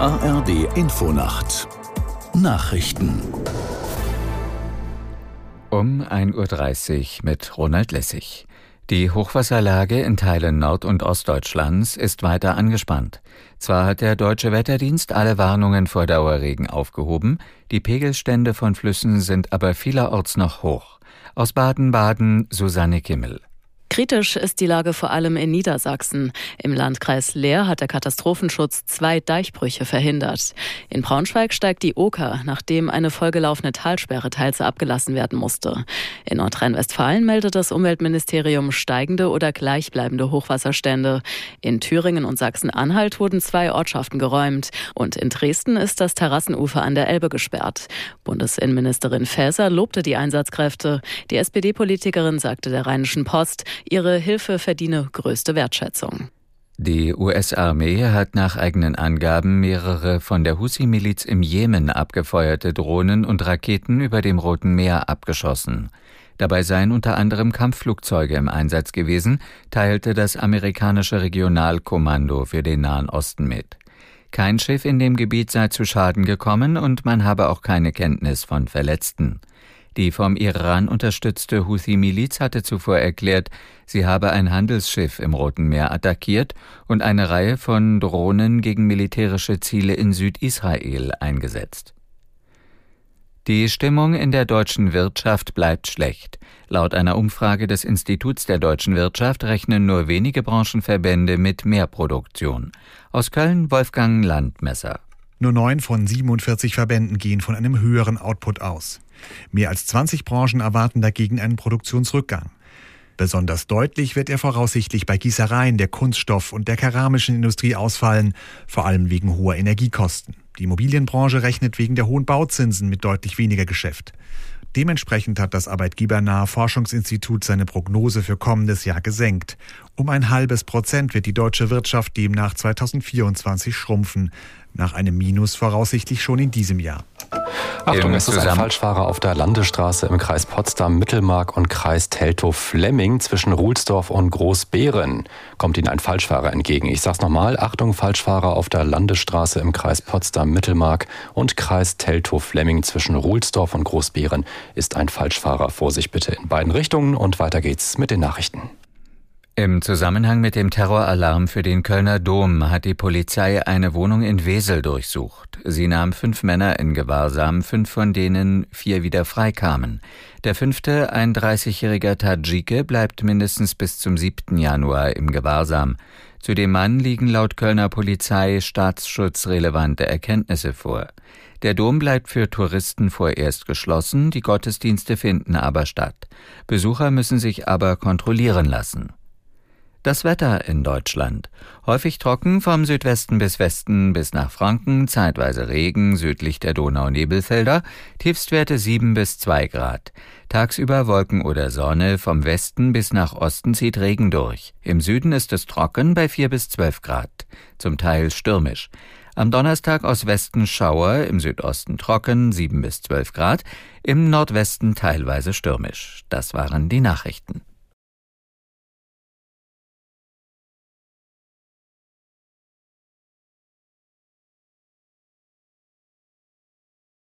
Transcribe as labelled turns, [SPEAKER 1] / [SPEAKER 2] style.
[SPEAKER 1] ARD Infonacht Nachrichten
[SPEAKER 2] um 1.30 Uhr mit Ronald Lessig. Die Hochwasserlage in Teilen Nord- und Ostdeutschlands ist weiter angespannt. Zwar hat der deutsche Wetterdienst alle Warnungen vor Dauerregen aufgehoben, die Pegelstände von Flüssen sind aber vielerorts noch hoch. Aus Baden-Baden Susanne Kimmel.
[SPEAKER 3] Kritisch ist die Lage vor allem in Niedersachsen. Im Landkreis Leer hat der Katastrophenschutz zwei Deichbrüche verhindert. In Braunschweig steigt die Oker, nachdem eine vollgelaufene Talsperre teils abgelassen werden musste. In Nordrhein-Westfalen meldet das Umweltministerium steigende oder gleichbleibende Hochwasserstände. In Thüringen und Sachsen-Anhalt wurden zwei Ortschaften geräumt. Und in Dresden ist das Terrassenufer an der Elbe gesperrt. Bundesinnenministerin Faeser lobte die Einsatzkräfte. Die SPD-Politikerin sagte der Rheinischen Post, Ihre Hilfe verdiene größte Wertschätzung.
[SPEAKER 2] Die US-Armee hat nach eigenen Angaben mehrere von der Husi-Miliz im Jemen abgefeuerte Drohnen und Raketen über dem Roten Meer abgeschossen. Dabei seien unter anderem Kampfflugzeuge im Einsatz gewesen, teilte das amerikanische Regionalkommando für den Nahen Osten mit. Kein Schiff in dem Gebiet sei zu Schaden gekommen und man habe auch keine Kenntnis von Verletzten. Die vom Iran unterstützte Houthi-Miliz hatte zuvor erklärt, sie habe ein Handelsschiff im Roten Meer attackiert und eine Reihe von Drohnen gegen militärische Ziele in Südisrael eingesetzt. Die Stimmung in der deutschen Wirtschaft bleibt schlecht. Laut einer Umfrage des Instituts der deutschen Wirtschaft rechnen nur wenige Branchenverbände mit mehr Produktion. Aus Köln Wolfgang Landmesser.
[SPEAKER 4] Nur neun von 47 Verbänden gehen von einem höheren Output aus. Mehr als 20 Branchen erwarten dagegen einen Produktionsrückgang. Besonders deutlich wird er voraussichtlich bei Gießereien, der Kunststoff- und der keramischen Industrie ausfallen, vor allem wegen hoher Energiekosten. Die Immobilienbranche rechnet wegen der hohen Bauzinsen mit deutlich weniger Geschäft. Dementsprechend hat das arbeitgebernahe Forschungsinstitut seine Prognose für kommendes Jahr gesenkt. Um ein halbes Prozent wird die deutsche Wirtschaft demnach 2024 schrumpfen, nach einem Minus voraussichtlich schon in diesem Jahr.
[SPEAKER 5] Achtung, es ist ein Falschfahrer auf der Landesstraße im Kreis Potsdam, Mittelmark und Kreis Teltow-Fleming zwischen Ruhlsdorf und Großbeeren. Kommt Ihnen ein Falschfahrer entgegen. Ich sag's nochmal, Achtung, Falschfahrer auf der Landesstraße im Kreis Potsdam, Mittelmark und Kreis Teltow-Fleming zwischen Ruhlsdorf und Großbeeren ist ein Falschfahrer. Vorsicht bitte in beiden Richtungen und weiter geht's mit den Nachrichten.
[SPEAKER 2] Im Zusammenhang mit dem Terroralarm für den Kölner Dom hat die Polizei eine Wohnung in Wesel durchsucht. Sie nahm fünf Männer in Gewahrsam, fünf von denen vier wieder freikamen. Der fünfte, ein 30-jähriger Tadschike, bleibt mindestens bis zum 7. Januar im Gewahrsam. Zu dem Mann liegen laut Kölner Polizei staatsschutzrelevante Erkenntnisse vor. Der Dom bleibt für Touristen vorerst geschlossen, die Gottesdienste finden aber statt. Besucher müssen sich aber kontrollieren lassen. Das Wetter in Deutschland. Häufig trocken vom Südwesten bis Westen bis nach Franken, zeitweise Regen südlich der Donau-Nebelfelder, Tiefstwerte 7 bis 2 Grad. Tagsüber Wolken oder Sonne, vom Westen bis nach Osten zieht Regen durch. Im Süden ist es trocken bei 4 bis 12 Grad, zum Teil stürmisch. Am Donnerstag aus Westen Schauer, im Südosten trocken 7 bis 12 Grad, im Nordwesten teilweise stürmisch. Das waren die Nachrichten.